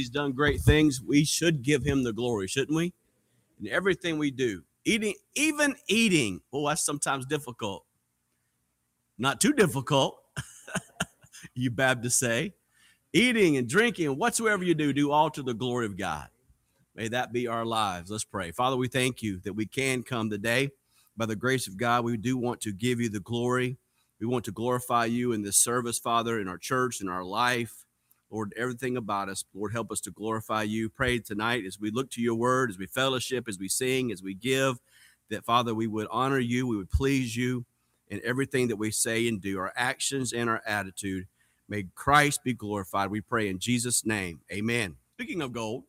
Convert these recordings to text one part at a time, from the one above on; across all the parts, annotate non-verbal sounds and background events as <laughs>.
He's done great things. We should give him the glory, shouldn't we? In everything we do, eating, even eating. Oh, that's sometimes difficult. Not too difficult, <laughs> you Baptists say. Eating and drinking whatsoever you do, do all to the glory of God. May that be our lives. Let's pray. Father, we thank you that we can come today. By the grace of God, we do want to give you the glory. We want to glorify you in this service, Father, in our church, in our life. Lord, everything about us, Lord, help us to glorify you. Pray tonight as we look to your word, as we fellowship, as we sing, as we give, that, Father, we would honor you, we would please you in everything that we say and do, our actions and our attitude. May Christ be glorified. We pray in Jesus' name. Amen. Speaking of gold,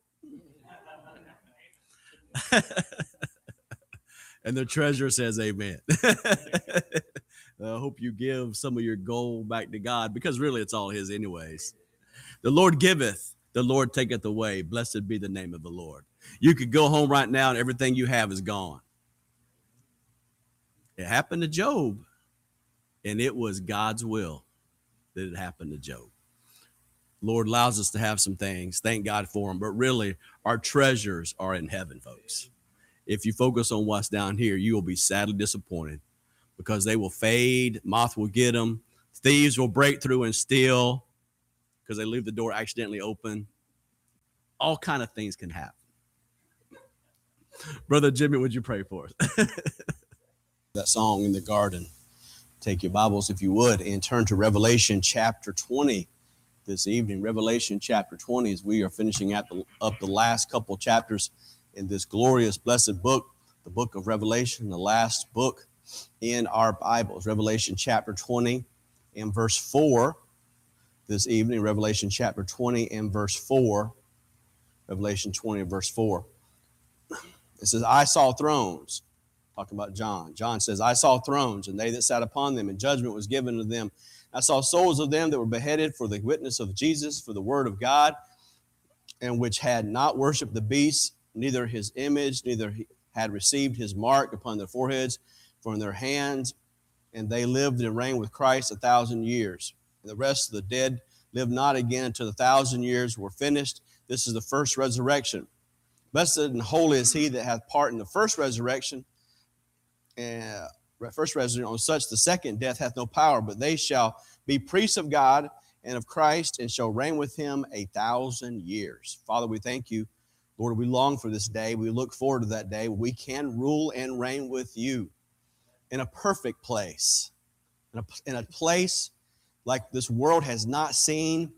<laughs> and the treasurer says, Amen. <laughs> I hope you give some of your gold back to God because really it's all His, anyways. The Lord giveth, the Lord taketh away. Blessed be the name of the Lord. You could go home right now and everything you have is gone. It happened to Job, and it was God's will that it happened to Job. Lord allows us to have some things. Thank God for them. But really, our treasures are in heaven, folks. If you focus on what's down here, you will be sadly disappointed because they will fade. Moth will get them. Thieves will break through and steal because they leave the door accidentally open. All kind of things can happen. Brother Jimmy, would you pray for us? <laughs> that song in the garden. Take your Bibles, if you would, and turn to Revelation chapter 20 this evening. Revelation chapter 20, as we are finishing the, up the last couple chapters in this glorious, blessed book, the book of Revelation, the last book in our Bibles. Revelation chapter 20 and verse 4 this evening, Revelation chapter 20 and verse 4. Revelation 20 and verse 4. It says, I saw thrones. Talking about John. John says, I saw thrones, and they that sat upon them, and judgment was given to them. I saw souls of them that were beheaded for the witness of Jesus, for the word of God, and which had not worshipped the beast, neither his image, neither had received his mark upon their foreheads, for in their hands, and they lived and reigned with Christ a thousand years. The rest of the dead lived not again until the thousand years were finished. This is the first resurrection. Blessed and holy is he that hath part in the first resurrection. And first resurrection on such the second death hath no power, but they shall be priests of God and of Christ and shall reign with him a thousand years. Father, we thank you. Lord, we long for this day. We look forward to that day. We can rule and reign with you in a perfect place, in a, in a place like this world has not seen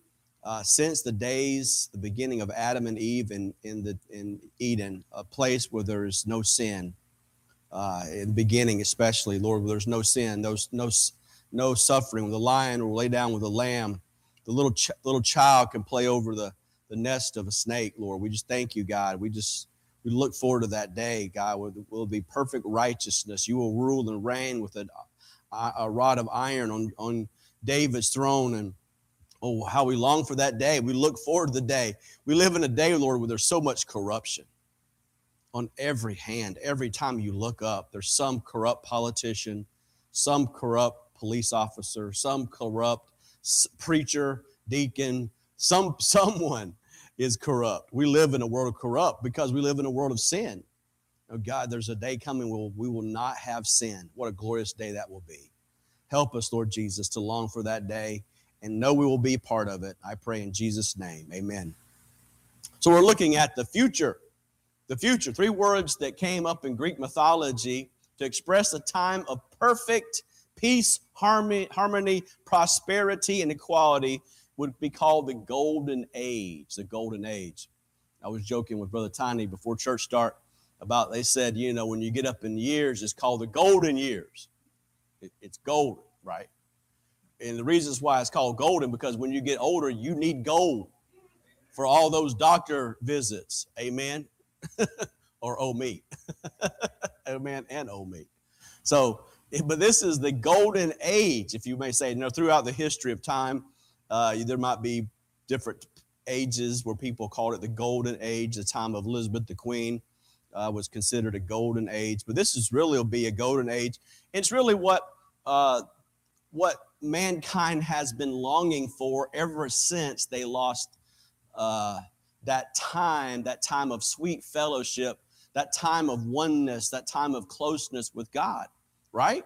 uh, since the days, the beginning of Adam and Eve in, in, the, in Eden, a place where there's no sin. Uh, in the beginning, especially, Lord, where there's no sin, no, no, no suffering. The lion will lay down with the lamb. The little, ch- little child can play over the, the nest of a snake, Lord. We just thank you, God. We just we look forward to that day, God, where will be perfect righteousness. You will rule and reign with a, a rod of iron on, on David's throne. And oh, how we long for that day. We look forward to the day. We live in a day, Lord, where there's so much corruption on every hand. Every time you look up, there's some corrupt politician, some corrupt police officer, some corrupt preacher, deacon, some <laughs> someone is corrupt. We live in a world of corrupt because we live in a world of sin. Oh God, there's a day coming where we will not have sin. What a glorious day that will be. Help us, Lord Jesus, to long for that day and know we will be part of it. I pray in Jesus' name. Amen. So we're looking at the future. The future, three words that came up in Greek mythology to express a time of perfect peace, harmony, harmony, prosperity, and equality would be called the golden age. The golden age. I was joking with Brother Tiny before church start about they said, you know, when you get up in years, it's called the golden years. It, it's golden, right? And the reasons why it's called golden because when you get older, you need gold for all those doctor visits. Amen. <laughs> or oh me. <laughs> Amen and oh me. So, but this is the golden age, if you may say. You know, throughout the history of time, uh, there might be different ages where people called it the golden age. The time of Elizabeth the Queen uh, was considered a golden age, but this is really will be a golden age. It's really what uh, what mankind has been longing for ever since they lost uh, that time, that time of sweet fellowship, that time of oneness, that time of closeness with God, right?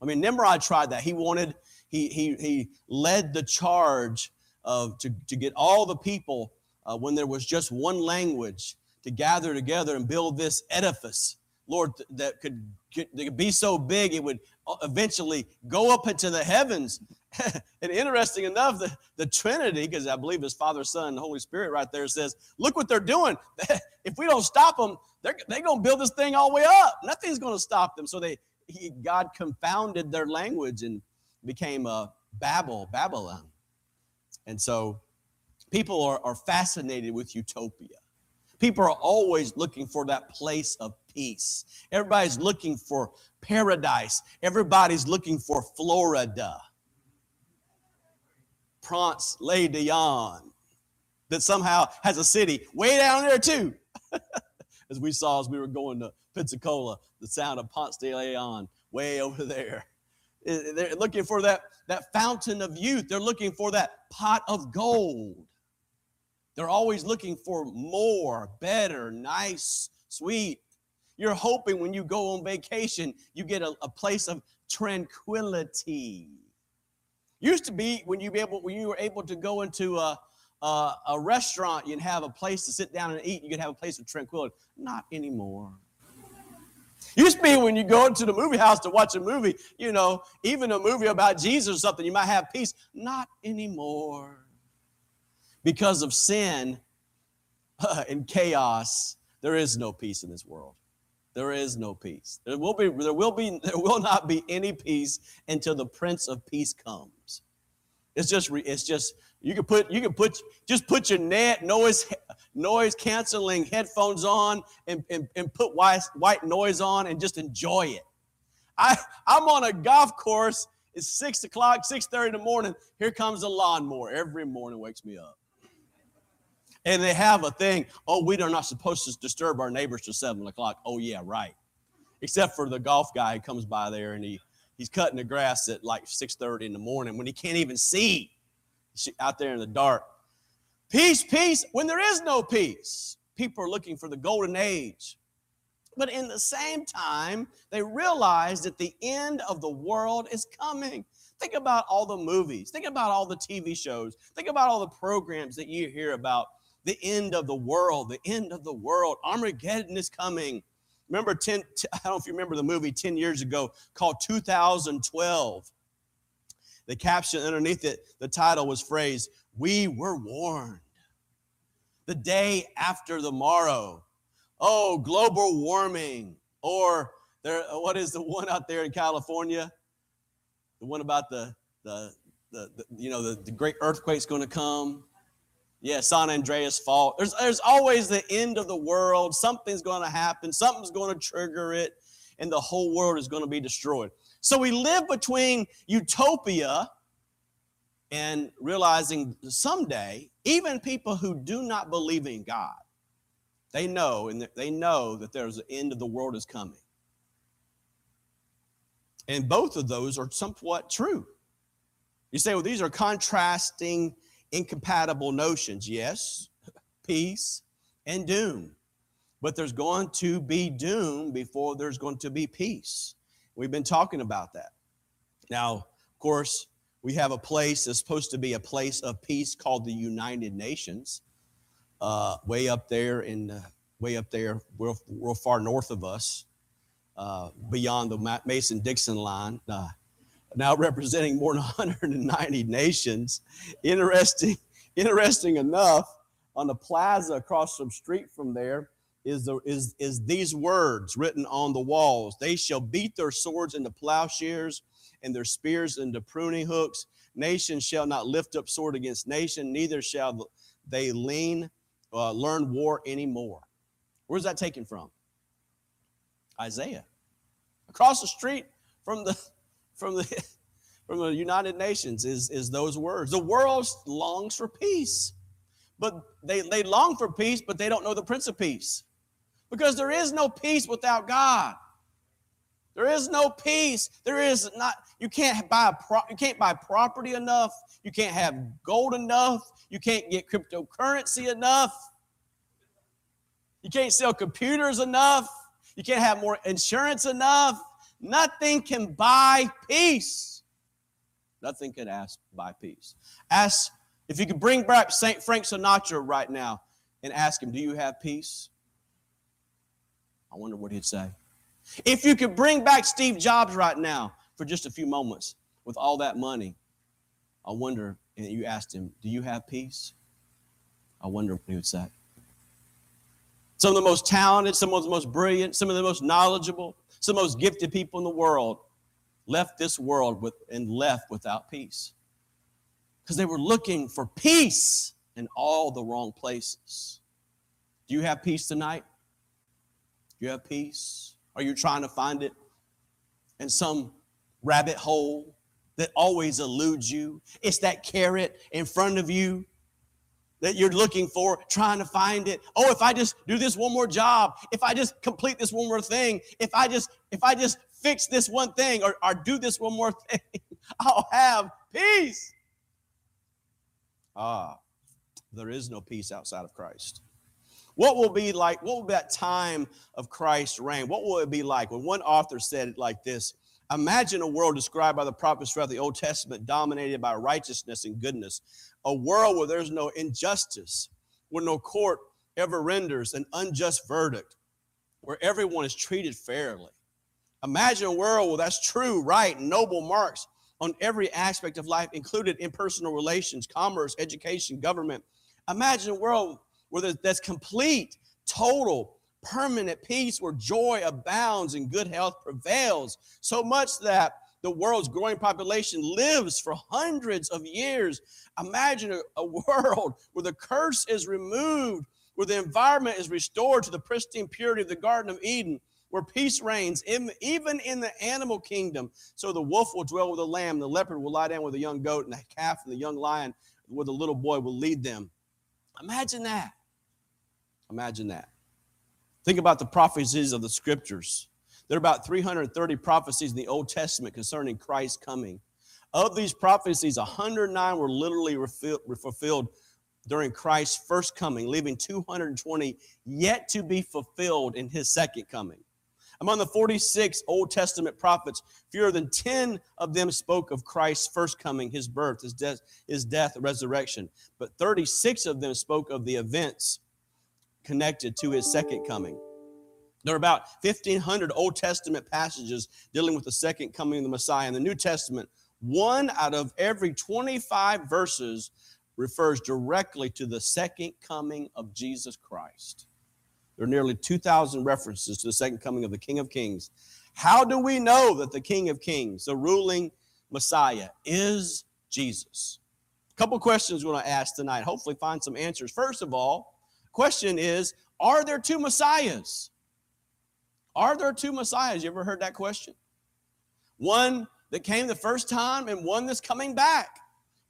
I mean, Nimrod tried that. He wanted, he he he led the charge of to, to get all the people uh, when there was just one language to gather together and build this edifice, Lord, that could, could, that could be so big it would eventually go up into the heavens. <laughs> and interesting enough, the, the Trinity, because I believe it's Father, Son, and Holy Spirit right there, says, Look what they're doing. <laughs> if we don't stop them, they're, they're going to build this thing all the way up. Nothing's going to stop them. So they, he, God confounded their language and became a uh, Babel, Babylon. And so people are, are fascinated with utopia. People are always looking for that place of peace. Everybody's looking for paradise. Everybody's looking for Florida. Ponce de Leon, that somehow has a city way down there too. <laughs> as we saw as we were going to Pensacola, the sound of Ponce de Leon way over there. They're looking for that, that fountain of youth. They're looking for that pot of gold. They're always looking for more, better, nice, sweet. You're hoping when you go on vacation, you get a, a place of tranquility. Used to be when you be able when you were able to go into a, a, a restaurant, you'd have a place to sit down and eat. You could have a place of tranquility. Not anymore. Used to be when you go into the movie house to watch a movie, you know, even a movie about Jesus or something, you might have peace. Not anymore. Because of sin <laughs> and chaos, there is no peace in this world. There is no peace. There will be, there will be, <laughs> there will not be any peace until the Prince of Peace comes. It's just, it's just, you can put, you can put, just put your net noise, noise canceling headphones on and, and, and put white, white noise on and just enjoy it. I, I'm on a golf course. It's six o'clock, six thirty in the morning. Here comes a lawnmower. Every morning wakes me up. And they have a thing. Oh, we are not supposed to disturb our neighbors till seven o'clock. Oh yeah, right. Except for the golf guy who comes by there and he he's cutting the grass at like six thirty in the morning when he can't even see out there in the dark. Peace, peace, when there is no peace. People are looking for the golden age. But in the same time, they realize that the end of the world is coming. Think about all the movies, think about all the TV shows, think about all the programs that you hear about the end of the world, the end of the world. Armageddon is coming. Remember 10, I don't know if you remember the movie 10 years ago called 2012. The caption underneath it, the title was phrased, We were warned. The day after the morrow. Oh, global warming. Or there, what is the one out there in California? The one about the, the, the, the you know, the, the great earthquake's going to come. Yeah, San Andreas fault. There's, there's always the end of the world. Something's going to happen. Something's going to trigger it, and the whole world is going to be destroyed. So we live between utopia and realizing someday, even people who do not believe in God, they know and they know that there's the end of the world is coming. And both of those are somewhat true. You say, well, these are contrasting incompatible notions. Yes, <laughs> peace and doom. But there's going to be doom before there's going to be peace. We've been talking about that. Now, of course, we have a place that's supposed to be a place of peace called the United Nations, uh, way up there in uh, way up there, real, real far north of us, uh, beyond the Mason Dixon line. Now representing more than <laughs> 190 nations. Interesting, interesting enough, on the plaza across the street from there is, the, is, is these words written on the walls. They shall beat their swords into plowshares and their spears into pruning hooks. Nation shall not lift up sword against nation, neither shall they lean, uh, learn war anymore. Where's that taken from? Isaiah. Across the street from the from the <laughs> from the United Nations is, is those words. The world longs for peace, but they, they long for peace, but they don't know the Prince of Peace. Because there is no peace without God. There is no peace. There is not. You can't buy pro, you can't buy property enough. You can't have gold enough. You can't get cryptocurrency enough. You can't sell computers enough. You can't have more insurance enough. Nothing can buy peace. Nothing can ask buy peace. Ask if you could bring back St. Frank Sinatra right now and ask him, Do you have peace? I wonder what he'd say. If you could bring back Steve Jobs right now for just a few moments with all that money, I wonder, and you asked him, Do you have peace? I wonder what he would say. Some of the most talented, some of the most brilliant, some of the most knowledgeable, some of the most gifted people in the world left this world with, and left without peace because they were looking for peace in all the wrong places. Do you have peace tonight? Do you have peace? Are you trying to find it in some rabbit hole that always eludes you? It's that carrot in front of you that you're looking for, trying to find it. Oh, if I just do this one more job, if I just complete this one more thing, if I just if I just fix this one thing or, or do this one more <laughs> thing, I'll have peace. Ah, there is no peace outside of Christ. What will be like, what will that time of Christ's reign? What will it be like? When one author said it like this Imagine a world described by the prophets throughout the Old Testament dominated by righteousness and goodness, a world where there's no injustice, where no court ever renders an unjust verdict, where everyone is treated fairly. Imagine a world where that's true, right, noble marks on every aspect of life, included in personal relations, commerce, education, government. Imagine a world where there's complete, total, permanent peace, where joy abounds and good health prevails, so much that the world's growing population lives for hundreds of years. Imagine a, a <laughs> world where the curse is removed, where the environment is restored to the pristine purity of the Garden of Eden, where peace reigns, even in the animal kingdom. So the wolf will dwell with the lamb, the leopard will lie down with the young goat, and the calf and the young lion with the little boy will lead them. Imagine that. Imagine that. Think about the prophecies of the scriptures. There are about 330 prophecies in the Old Testament concerning Christ's coming. Of these prophecies, 109 were literally fulfilled during Christ's first coming, leaving 220 yet to be fulfilled in his second coming. Among the 46 Old Testament prophets, fewer than 10 of them spoke of Christ's first coming, his birth, his death, his death, resurrection. But 36 of them spoke of the events connected to his second coming. There are about 1,500 Old Testament passages dealing with the second coming of the Messiah. In the New Testament, one out of every 25 verses refers directly to the second coming of Jesus Christ. There are nearly 2,000 references to the second coming of the King of Kings. How do we know that the King of Kings, the ruling Messiah, is Jesus? A couple questions we're going to ask tonight. Hopefully, find some answers. First of all, question is Are there two Messiahs? Are there two Messiahs? You ever heard that question? One that came the first time and one that's coming back.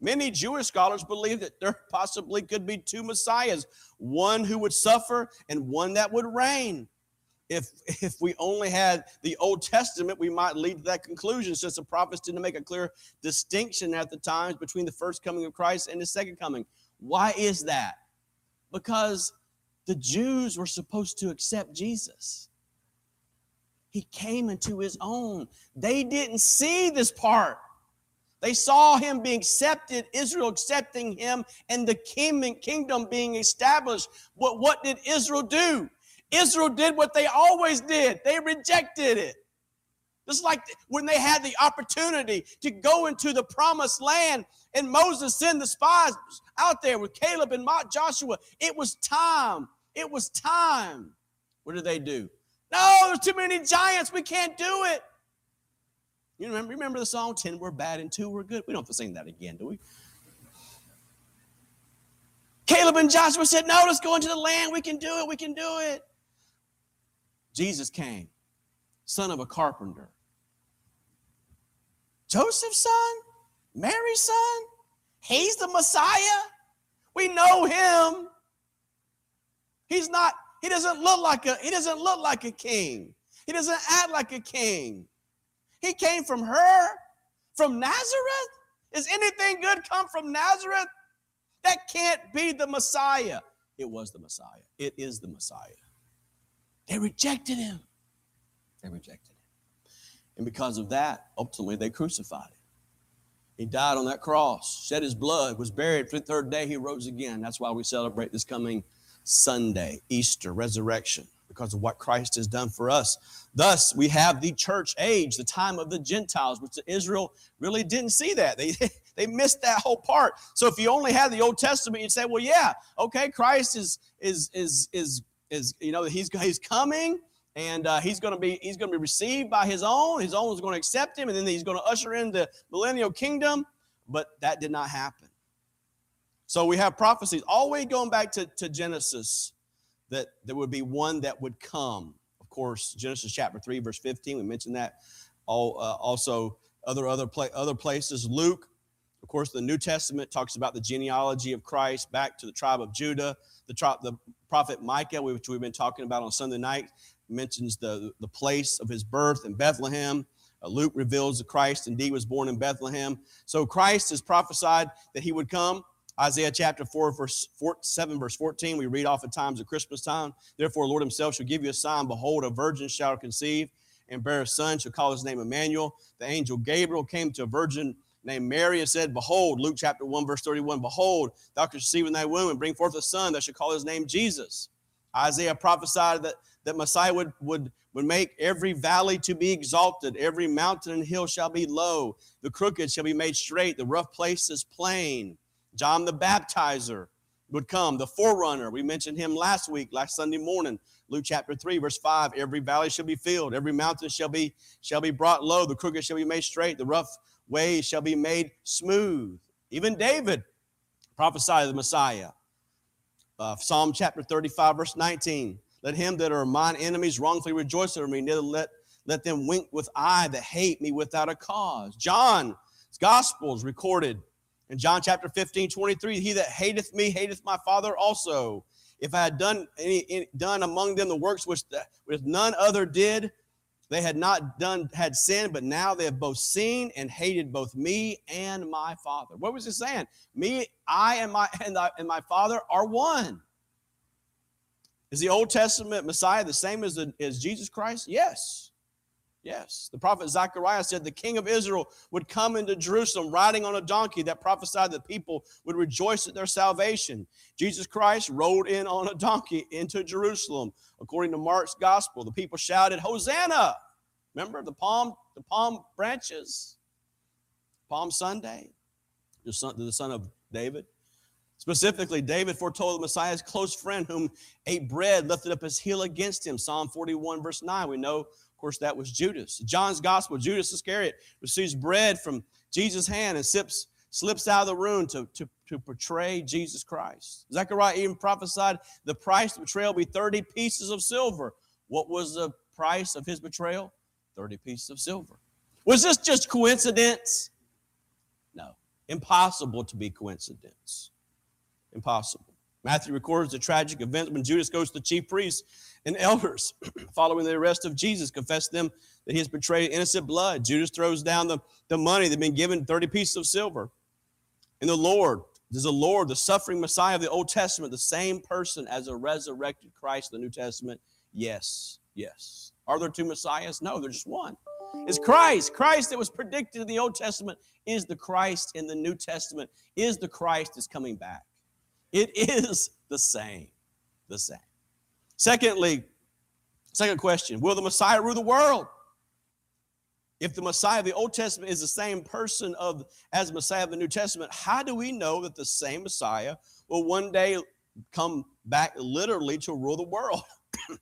Many Jewish scholars believe that there possibly could be two messiahs, one who would suffer and one that would reign. If, <laughs> if we only had the Old Testament, we might lead to that conclusion since the prophets didn't make a clear distinction at the times between the first coming of Christ and the second coming. Why is that? Because the Jews were supposed to accept Jesus. He came into his own. They didn't see this part. They saw him being accepted, Israel accepting him, and the kingdom being established. But what did Israel do? Israel did what they always did. They rejected it. Just like when they had the opportunity to go into the promised land and Moses sent the spies out there with Caleb and Joshua. It was time. It was time. What did they do? No, there's too many giants. We can't do it. You remember, remember the song, 10 were bad and 2 were good? We don't have to sing that again, do we? Caleb and Joshua said, No, let's go into the land. We can do it. We can do it. Jesus came, son of a carpenter. Joseph's son? Mary's son? He's the Messiah. We know him. He's not, he doesn't look like a, he doesn't look like a king. He doesn't act like a king. He came from her, from Nazareth. Is anything good come from Nazareth? That can't be the Messiah. It was the Messiah. It is the Messiah. They rejected him. They rejected him. And because of that, ultimately they crucified him. He died on that cross, shed his blood, was buried. For the third day, he rose again. That's why we celebrate this coming Sunday, Easter, resurrection, because of what Christ has done for us. Thus, we have the church age, the time of the Gentiles, which Israel really didn't see that. They, <laughs> they missed that whole part. So if you only had the Old Testament, you'd say, well, yeah, okay, Christ is is is is is you know he's he's coming and uh, he's going to be he's going to be received by his own. His own is going to accept him, and then he's going to usher in the millennial kingdom. But that did not happen. So we have prophecies all the way going back to, to Genesis that there would be one that would come. Of course, Genesis chapter three, verse fifteen. We mentioned that. All uh, also other other pla- other places. Luke, of course, the New Testament talks about the genealogy of Christ back to the tribe of Judah. The, tri- the prophet Micah, which we've been talking about on Sunday night, mentions the, the place of his birth in Bethlehem. Uh, Luke reveals that Christ indeed was born in Bethlehem. So Christ is prophesied that he would come. Isaiah chapter 4, verse 4, 7, verse 14, we read oftentimes at Christmas time. Therefore, Lord himself shall give you a sign. Behold, a virgin shall conceive and bear a son, shall call his name Emmanuel. The angel Gabriel came to a virgin named Mary and said, Behold, Luke chapter 1, verse 31, Behold, thou shalt conceive in thy womb and bring forth a son, thou shalt call his name Jesus. Isaiah prophesied that that Messiah would, would, would make every valley to be exalted, every mountain and hill shall be low, the crooked shall be made straight, the rough places plain. John the baptizer would come, the forerunner. We mentioned him last week, last Sunday morning. Luke chapter 3, verse 5. Every valley shall be filled, every mountain shall be shall be brought low, the crooked shall be made straight, the rough ways shall be made smooth. Even David prophesied the Messiah. Uh, Psalm chapter 35, verse 19. Let him that are mine enemies wrongfully rejoice over me. Neither let, let them wink with eye that hate me without a cause. John's Gospels recorded in John chapter 15, 23, he that hateth me hateth my Father also. If I had done any, any done among them the works which, the, which none other did, they had not done had sinned, but now they have both seen and hated both me and my Father. What was he saying? Me, I, and my and, and my Father are one. Is the Old Testament Messiah the same as, the, as Jesus Christ? Yes. Yes. The prophet Zechariah said the king of Israel would come into Jerusalem riding on a donkey that prophesied that people would rejoice at their salvation. Jesus Christ rode in on a donkey into Jerusalem. According to Mark's gospel, the people shouted, Hosanna! Remember the palm, the palm branches? Palm Sunday, the son, the son of David. Specifically, David foretold the Messiah's close friend whom ate bread lifted up his heel against him. Psalm 41, verse 9. We know, course, that was Judas. John's gospel, Judas Iscariot receives bread from Jesus' hand and sips, slips out of the room to, to, to portray Jesus Christ. Zechariah even prophesied the price of betrayal be 30 pieces of silver. What was the price of his betrayal? 30 pieces of silver. Was this just coincidence? No, impossible to be coincidence. Impossible. Matthew records the tragic event when Judas goes to the chief priests and elders <clears throat> following the arrest of Jesus, confess them that he has betrayed innocent blood. Judas throws down the, the money that had been given, 30 pieces of silver. And the Lord, is the Lord, the suffering Messiah of the Old Testament, the same person as a resurrected Christ in the New Testament? Yes, yes. Are there two Messiahs? No, there's just one. It's Christ. Christ that was predicted in the Old Testament is the Christ in the New Testament, is the Christ that's coming back. It is the same. The same. Secondly, second question Will the Messiah rule the world? If the Messiah of the Old Testament is the same person of as Messiah of the New Testament, how do we know that the same Messiah will one day come back literally to rule the world? <clears throat>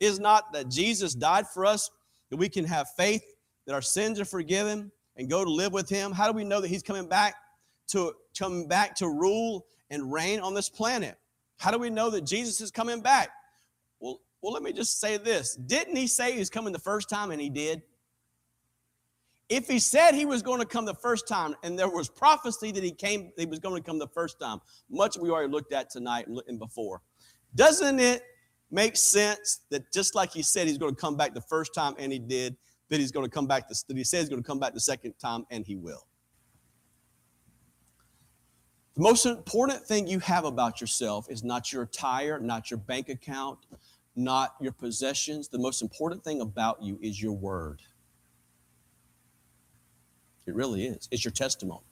is not that Jesus died for us that we can have faith that our sins are forgiven and go to live with him? How do we know that he's coming back to come back to rule and reign on this planet. How do we know that Jesus is coming back? Well, well, let me just say this. Didn't he say he's coming the first time and he did? If he said he was going to come the first time and there was prophecy that he came, he was going to come the first time, much we already looked at tonight and before, doesn't it make sense that just like he said he's going to come back the first time and he did, that he's going to come back, to, that he says he's going to come back the second time, and he will. The most important thing you have about yourself is not your attire, not your bank account, not your possessions. The most important thing about you is your word. It really is. It's your testimony.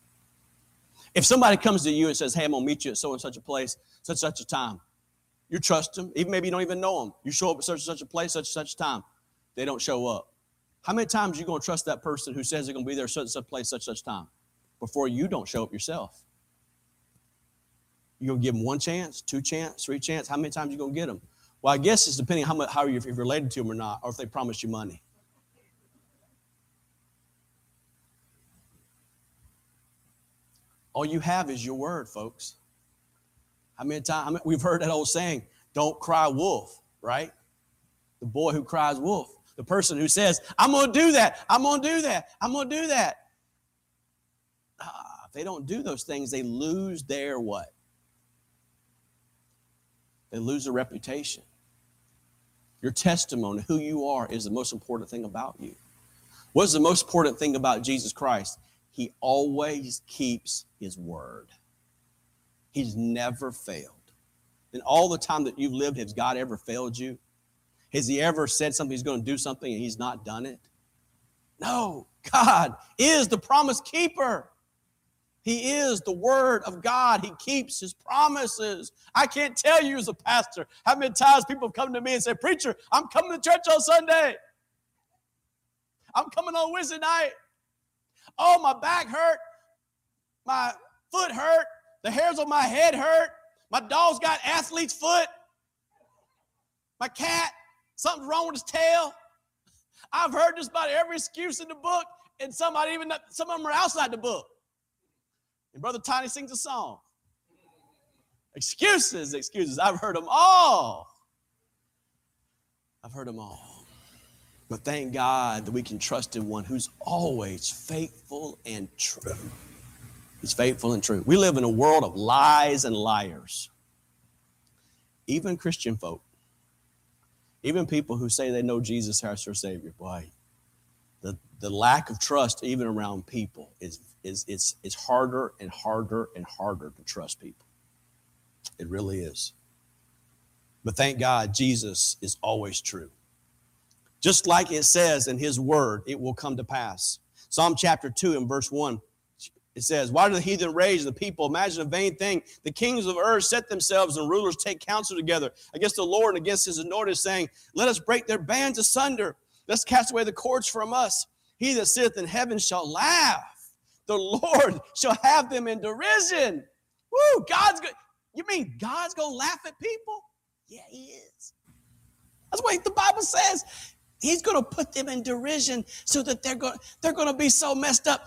If somebody comes to you and says, Hey, I'm going to meet you at so and such a place, such such a time, you trust them. Even maybe you don't even know them. You show up at such and such a place, such such a time. They don't show up. How many times are you going to trust that person who says they're going to be there such and such place, such such time before you don't show up yourself? You gonna give them one chance, two chance, three chance? How many times you gonna get them? Well, I guess it's depending how much how you're, if you're related to them or not, or if they promise you money. All you have is your word, folks. How many times we've heard that old saying, "Don't cry wolf," right? The boy who cries wolf, the person who says, "I'm gonna do that, I'm gonna do that, I'm gonna do that." Ah, if they don't do those things, they lose their what? They lose their reputation. Your testimony, who you are, is the most important thing about you. What's the most important thing about Jesus Christ? He always keeps his word. He's never failed. In all the time that you've lived, has God ever failed you? Has he ever said something he's going to do something and he's not done it? No. God is the promise keeper. He is the Word of God. He keeps His promises. I can't tell you as a pastor how many times people have come to me and say, Preacher, I'm coming to church on Sunday. I'm coming on Wednesday night. Oh, my back hurt. My foot hurt. The hairs on my head hurt. My dog's got athlete's foot. My cat, something's wrong with his tail. I've heard just about every excuse in the book, and somebody even some of them are outside the book. And Brother Tiny sings a song. Excuses, excuses. I've heard them all. I've heard them all. But thank God that we can trust in one who's always faithful and true. He's faithful and true. We live in a world of lies and liars. Even Christian folk, even people who say they know Jesus as their Savior, boy, the, the lack of trust, even around people, is is it's it's harder and harder and harder to trust people. It really is. But thank God Jesus is always true. Just like it says in his word, it will come to pass. Psalm chapter 2 and verse 1 it says, Why do the heathen rage? The people imagine a vain thing. The kings of earth set themselves and rulers take counsel together against the Lord and against his anointed, saying, Let us break their bands asunder. Let's cast away the cords from us. He that sitteth in heaven shall laugh the Lord shall have them in derision. Woo, God's good. You mean God's to laugh at people? Yeah, he is. That's what the Bible says. He's to put them in derision so that they're going they're to be so messed up.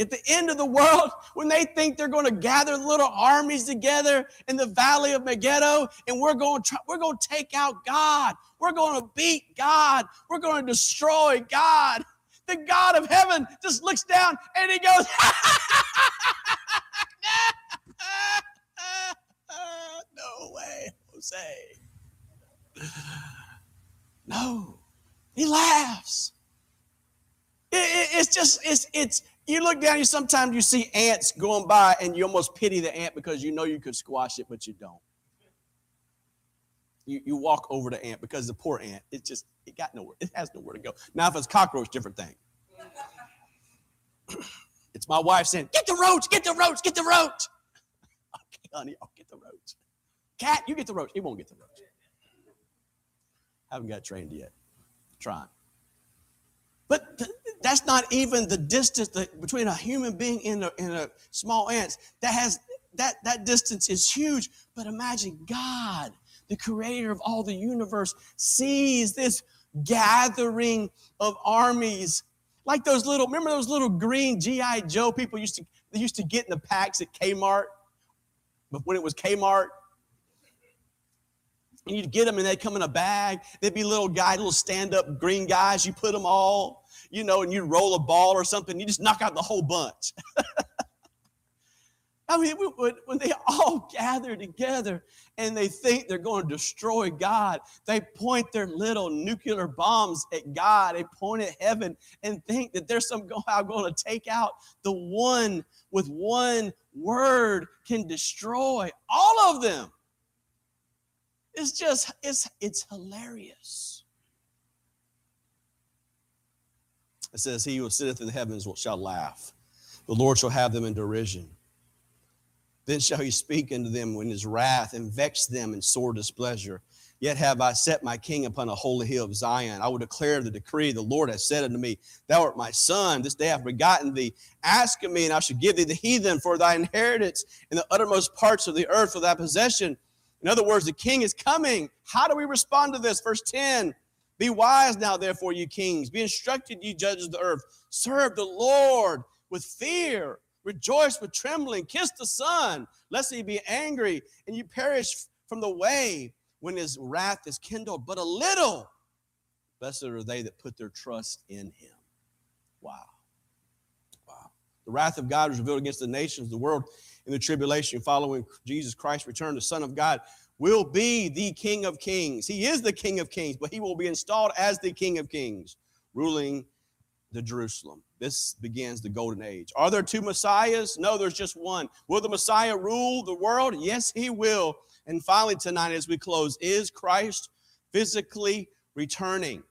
At the end of the world, when they think they're to gather little armies together in the valley of Megiddo, and we're to try, we're to take out God, we're to beat God, we're to destroy God the God of heaven just looks down and he goes, <laughs> No way, Jose. No, he laughs. It, it, it's just, it's, it's, you look down, you sometimes you see ants going by and you almost pity the ant because you know you could squash it, but you don't. You, you walk over the ant because the poor ant, it just, it got nowhere. It has nowhere to go. Now, if it's cockroach, different thing. <clears throat> it's my wife saying, Get the roach, get the roach, get the roach. <laughs> Okay, honey, I'll get the roach. Cat, you get the roach. He won't get the roach. Haven't got trained yet. Trying. But th- that's not even the distance between a human being and a, and a small ant. That has that that distance is huge. But imagine God, the creator of all the universe, sees this gathering of armies like those little, remember those little green G.I. Joe people used to, they used to get in the packs at Kmart, but when it was Kmart, and you'd get them and they'd come in a bag. They'd be little guy, little stand-up green guys. You put them all, you know, and you roll a ball or something. You just knock out the whole bunch. <laughs> I mean, when they <laughs> all gather together and they think they're going to destroy God, they point their little nuclear bombs at God, they point at heaven and think that they're somehow going to take out the one with one word can destroy all of them. It's just, it's, it's hilarious. It says, He who sitteth in the heavens shall laugh. The Lord shall have them in derision. Then shall he speak unto them in his wrath and vex them in sore displeasure. Yet have I set my king upon a holy hill of Zion. I will declare the decree. The Lord has said unto me, Thou art my son. This day I have begotten thee. Ask of me, and I shall give thee the heathen for thy inheritance in the uttermost parts of the earth for thy possession. In other words, the king is coming. How do we respond to this? Verse 10 Be wise now, therefore, you kings. Be instructed, ye judges of the earth. Serve the Lord with fear. Rejoice with trembling. Kiss the Son, lest he be angry and you perish from the way when his wrath is kindled. But a little, blessed are they that put their trust in him. Wow. Wow. The wrath of God was revealed against the nations, the world in the tribulation following Jesus Christ's return. The Son of God will be the King of Kings. He is the King of Kings, but he will be installed as the King of Kings, ruling the Jerusalem. This begins the golden age. Are there two messiahs? No, there's just one. Will the Messiah rule the world? Yes, he will. And finally, tonight, as we close, is Christ physically returning?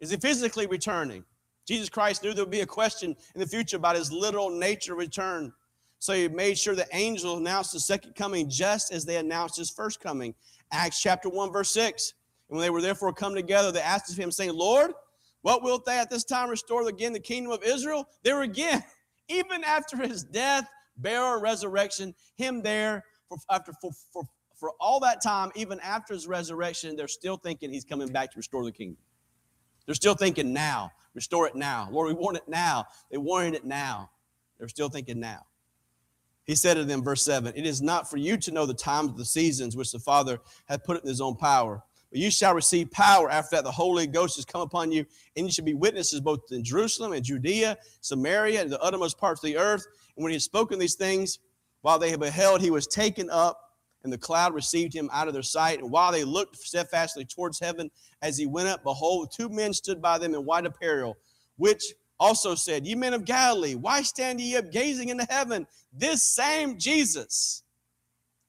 Is he physically returning? Jesus Christ knew there would be a question in the future about his literal nature return. So he made sure the angels announced the second coming just as they announced his first coming. Acts chapter 1, verse 6. And when they were therefore come together, they asked of him, saying, Lord, what wilt thou at this time restore again the kingdom of Israel? There again, <laughs> even after his death, burial, resurrection, him there for after for, for, for all that time, even after his resurrection, they're still thinking he's coming back to restore the kingdom. They're still thinking now, restore it now. Lord, we want it now. They wanted it now. They're still thinking now. He said to them, verse 7 It is not for you to know the times of the seasons which the Father hath put in his own power but you shall receive power after that the Holy Ghost has come upon you, and you shall be witnesses both in Jerusalem and Judea, Samaria, and the uttermost parts of the earth. And when he had spoken these things, while they had beheld, he was taken up, and the cloud received him out of their sight. And while they looked steadfastly towards heaven as he went up, behold, two men stood by them in white apparel, which also said, Ye men of Galilee, why stand ye up gazing into heaven? This same Jesus,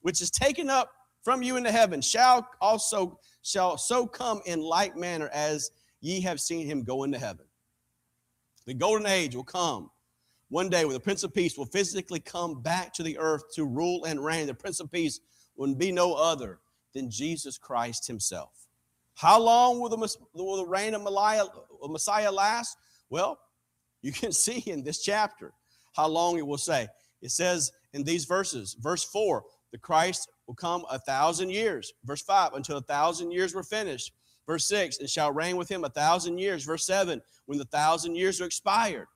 which is taken up from you into heaven, shall also shall so come in like manner as ye have seen him go into heaven. The golden age will come one day when the Prince of Peace will physically come back to the earth to rule and reign. The Prince of Peace will be no other than Jesus Christ himself. How long will the, will the reign of Messiah last? Well, you can <laughs> see in this chapter how long it will say. It says in these verses, verse 4, the Christ will come a thousand years. Verse 5, until a thousand years were finished. Verse 6, and shall reign with him a thousand years. Verse 7, when the thousand years are expired.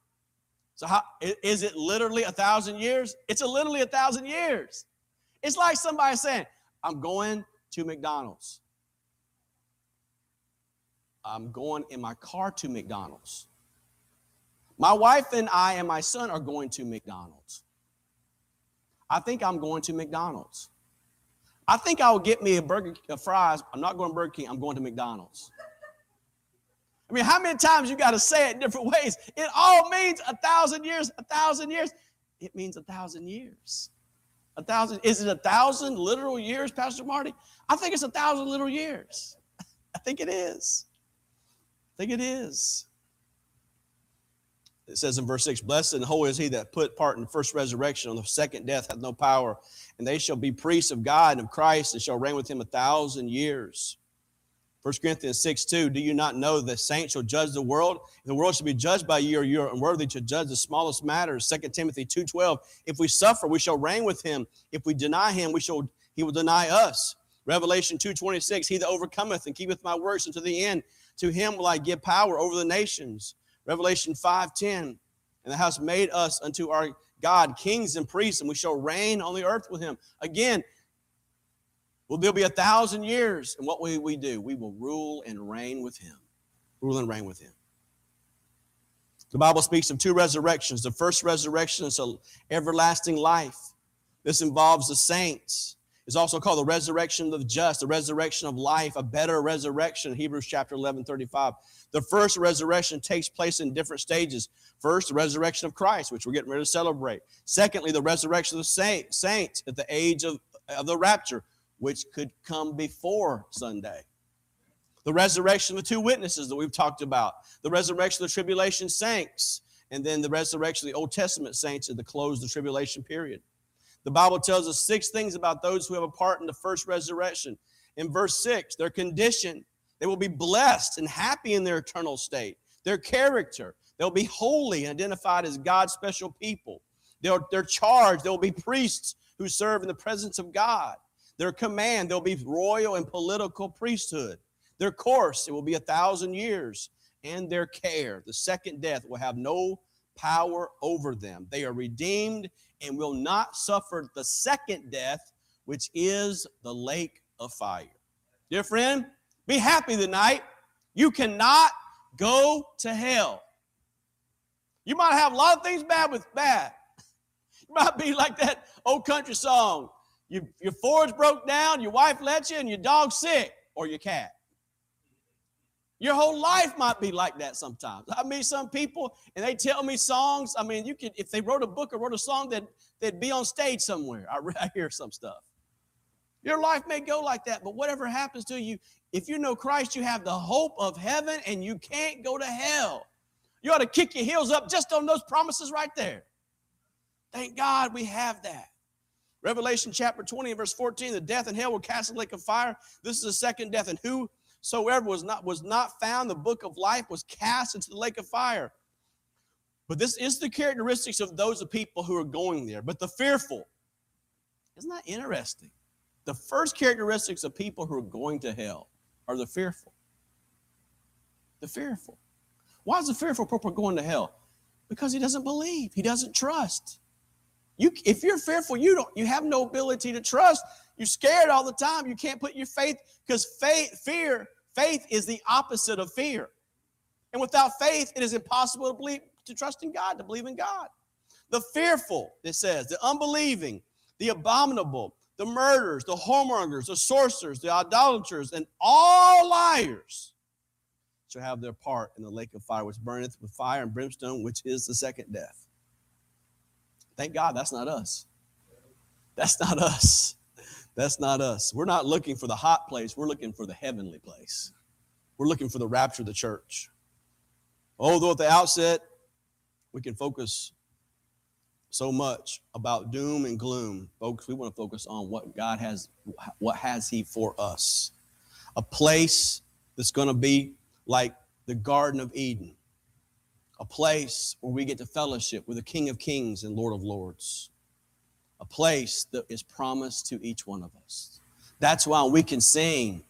So, how, is it literally a thousand years? It's a literally a thousand years. It's like somebody saying, I'm going to McDonald's. I'm going in my car to McDonald's. My wife and I and my son are going to McDonald's. I think I'm going to McDonald's. I think I'll get me a burger, a uh, fries. I'm not going to Burger King. I'm going to McDonald's. I mean, how many times you got to say it different <laughs> ways? It all means a thousand years, a thousand years. It means a thousand years. A thousand. Is it a thousand literal years, Pastor Marty? I think it's a thousand literal years. <laughs> I think it is. I think it is. It says in verse 6 Blessed and holy is he that put part in the first resurrection. On the second death hath no power. And they shall be priests of God and of Christ and shall reign with him a thousand years. 1 Corinthians 6 2 Do you not know that saints shall judge the world? The world shall be judged by you, or you are unworthy to judge the smallest matters. 2 Timothy 2 12 If we suffer, we shall reign with him. If we deny him, we shall he will deny us. Revelation 2 26 He that overcometh and keepeth my works unto the end, to him will I give power over the nations. Revelation 5:10, and the house made us unto our God kings and priests, and we shall reign on the earth with him. Again, well, there'll be a thousand years, and what will we do? We will rule and reign with him. Rule and reign with him. The Bible speaks of two resurrections. The first resurrection is an everlasting life. This involves the saints. It's also called the resurrection of the just, the resurrection of life, a better resurrection, Hebrews chapter 11, 35. The first resurrection takes place in different stages. First, the resurrection of Christ, which we're getting ready to celebrate. Secondly, the resurrection of the saints at the age of, of the rapture, which could come before Sunday. The resurrection of the two witnesses that we've talked about, the resurrection of the tribulation saints, and then the resurrection of the Old Testament saints at the close of the tribulation period. The Bible tells us six things about those who have a part in the first resurrection. In verse 6, their condition, they will be blessed and happy in their eternal state. Their character, they'll be holy and identified as God's special people. They're, charged, they'll be priests who serve in the presence of God. Their command, they'll be royal and political priesthood. Their course, it will be a thousand years. And their care, the second death, will have no power over them. They are redeemed and will not suffer the second death, which is the lake of fire. Dear friend, be happy tonight. You cannot go to hell. You might have a lot of things bad with bad. <laughs> You might be like that old country song. You, your Ford's broke down, your wife lets you, and your dog's sick, or your cat. Your whole life might be like that sometimes. I meet some people, and they tell me songs. I mean, you could, if they wrote a book or wrote a song, that they'd be on stage somewhere. <laughs> I, I hear some stuff. Your life may go like that, but whatever happens to you, if you know Christ, you have the hope of heaven and you can't go to hell. You ought to kick your heels up just on those promises right there. Thank God we have that. Revelation chapter 20 and verse 14, the death and hell were cast the lake of fire. This is the second death, and who soever was not was not found the book of life was cast into the lake of fire. But this is the characteristics of those of people who are going there. But the fearful isn't that interesting? The first characteristics of people who are going to hell are the fearful. The fearful. Why is the fearful people going to hell? Because he doesn't believe. He doesn't trust. You if you're fearful you don't you have no ability to trust you're scared all the time. You can't put your faith because faith, fear, faith is the opposite of fear. And without faith, it is impossible to believe, to trust in God, to believe in God. The fearful, it says, the unbelieving, the abominable, the murderers, the whoremongers, the sorcerers, the idolaters, and all liars shall have their part in the lake of fire, which burneth with fire and brimstone, which is the second death. Thank God that's not us. That's not us. That's not us. We're not looking for the hot place, we're looking for the heavenly place. We're looking for the rapture of the church. Although at the outset, we can focus so much about doom and gloom, folks, we want to focus on what God has, what has He for us. A place that's going to be like the Garden of Eden, a place where we get to fellowship with the King of Kings and Lord of Lords a place that is promised to each one of us. That's why we can sing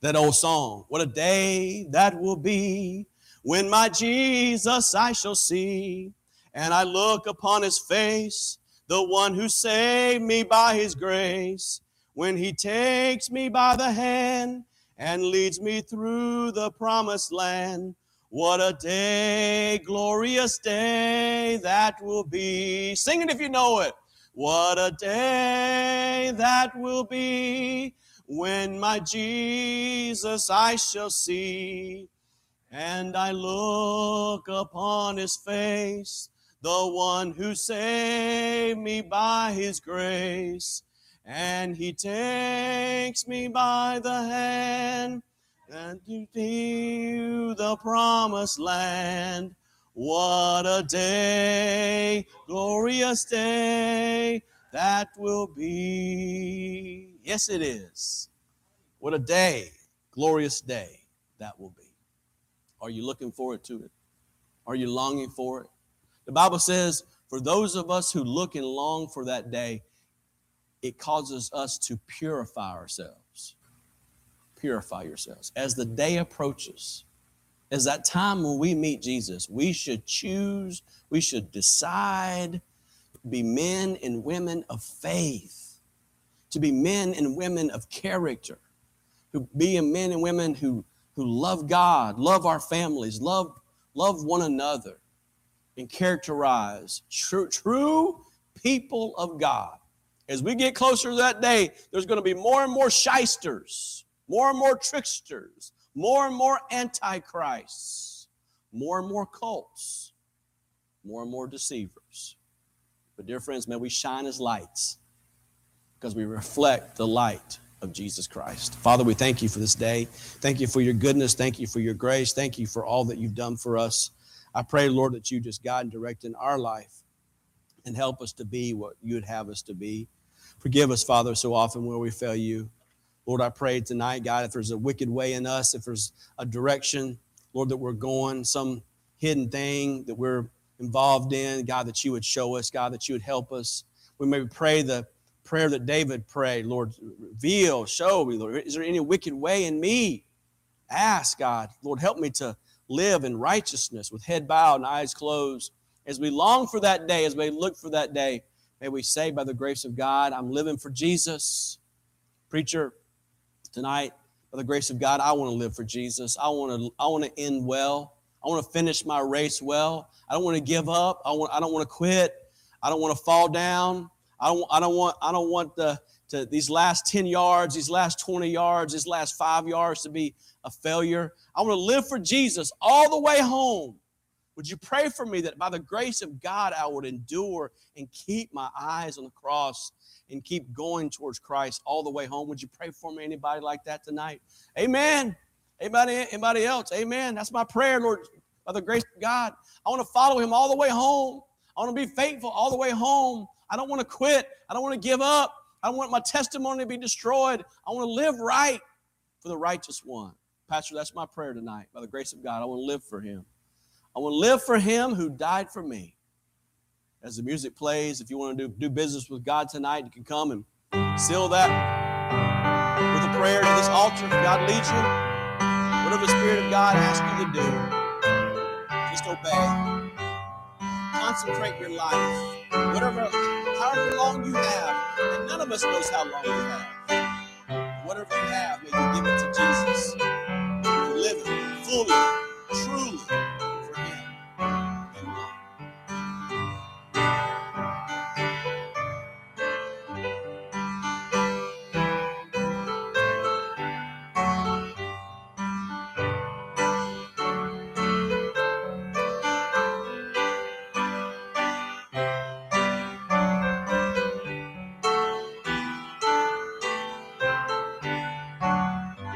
that old song, What a day that will be when my Jesus I shall see, and I look upon his face, the one who saved me by his grace, when he takes me by the hand and leads me through the promised land. What a day, glorious day that will be. Sing it if you know it. What a day that will be when my Jesus I shall see. And I look upon his face, the one who saved me by his grace. And he takes me by the hand and to the promised land. What a day, glorious day that will be. Yes, it is. What a day, glorious day that will be. Are you looking forward to it? Are you longing for it? The Bible says, for those of us who look and long for that day, it causes us to purify ourselves. Purify yourselves. As the day approaches, is that time when we meet Jesus, we should choose, we should decide to be men and women of faith, to be men and women of character, to be men and women who, who love God, love our families, love, love one another, and characterize true, true people of God. As we get closer to that day, there's going to be more and more shysters, more and more tricksters, more and more antichrists, more and more cults, more and more deceivers. But, dear friends, may we shine as lights because we reflect the light of Jesus Christ. Father, we thank you for this day. Thank you for your goodness. Thank you for your grace. Thank you for all that you've done for us. I pray, Lord, that you just guide and direct in our life and help us to be what you'd have us to be. Forgive us, Father, so often where we fail you. Lord, I pray tonight, God, if there's a wicked way in us, if there's a direction, Lord, that we're going, some hidden thing that we're involved in, God, that you would show us, God, that you would help us. We may pray the prayer that David prayed, Lord, reveal, show me, Lord, is there any wicked way in me? Ask, God, Lord, help me to live in righteousness with head bowed and eyes closed. As we long for that day, as we look for that day, may we say by the grace of God, I'm living for Jesus. Preacher, tonight, by the grace of God, I want to live for Jesus. I want to, I want to end well. I want to finish my race well. I don't want to give up. I, want, I don't want to quit. I don't want to fall down. I don't, I don't want, I don't want the, to these last 10 yards, these last 20 yards, these last five yards to be a failure. I want to live for Jesus all the way home. Would you pray for me that by the grace of God, I would endure and keep my eyes on the cross and keep going towards Christ all the way home? Would you pray for me? Anybody like that tonight? Amen. Anybody, anybody else? Amen. That's my prayer, Lord. By the grace of God, I want to follow Him all the way home. I want to be faithful all the way home. I don't want to quit. I don't want to give up. I don't want my testimony to be destroyed. I want to live right for the righteous one. Pastor, that's my prayer tonight. By the grace of God, I want to live for him. I want to live for him who died for me. As the music plays, if you want to do, do business with God tonight, you can come and seal that with a prayer to this altar if God leads you. Whatever the Spirit of God asks you to do, just obey. Concentrate your life. Whatever, however long you have, and none of us knows how long we have.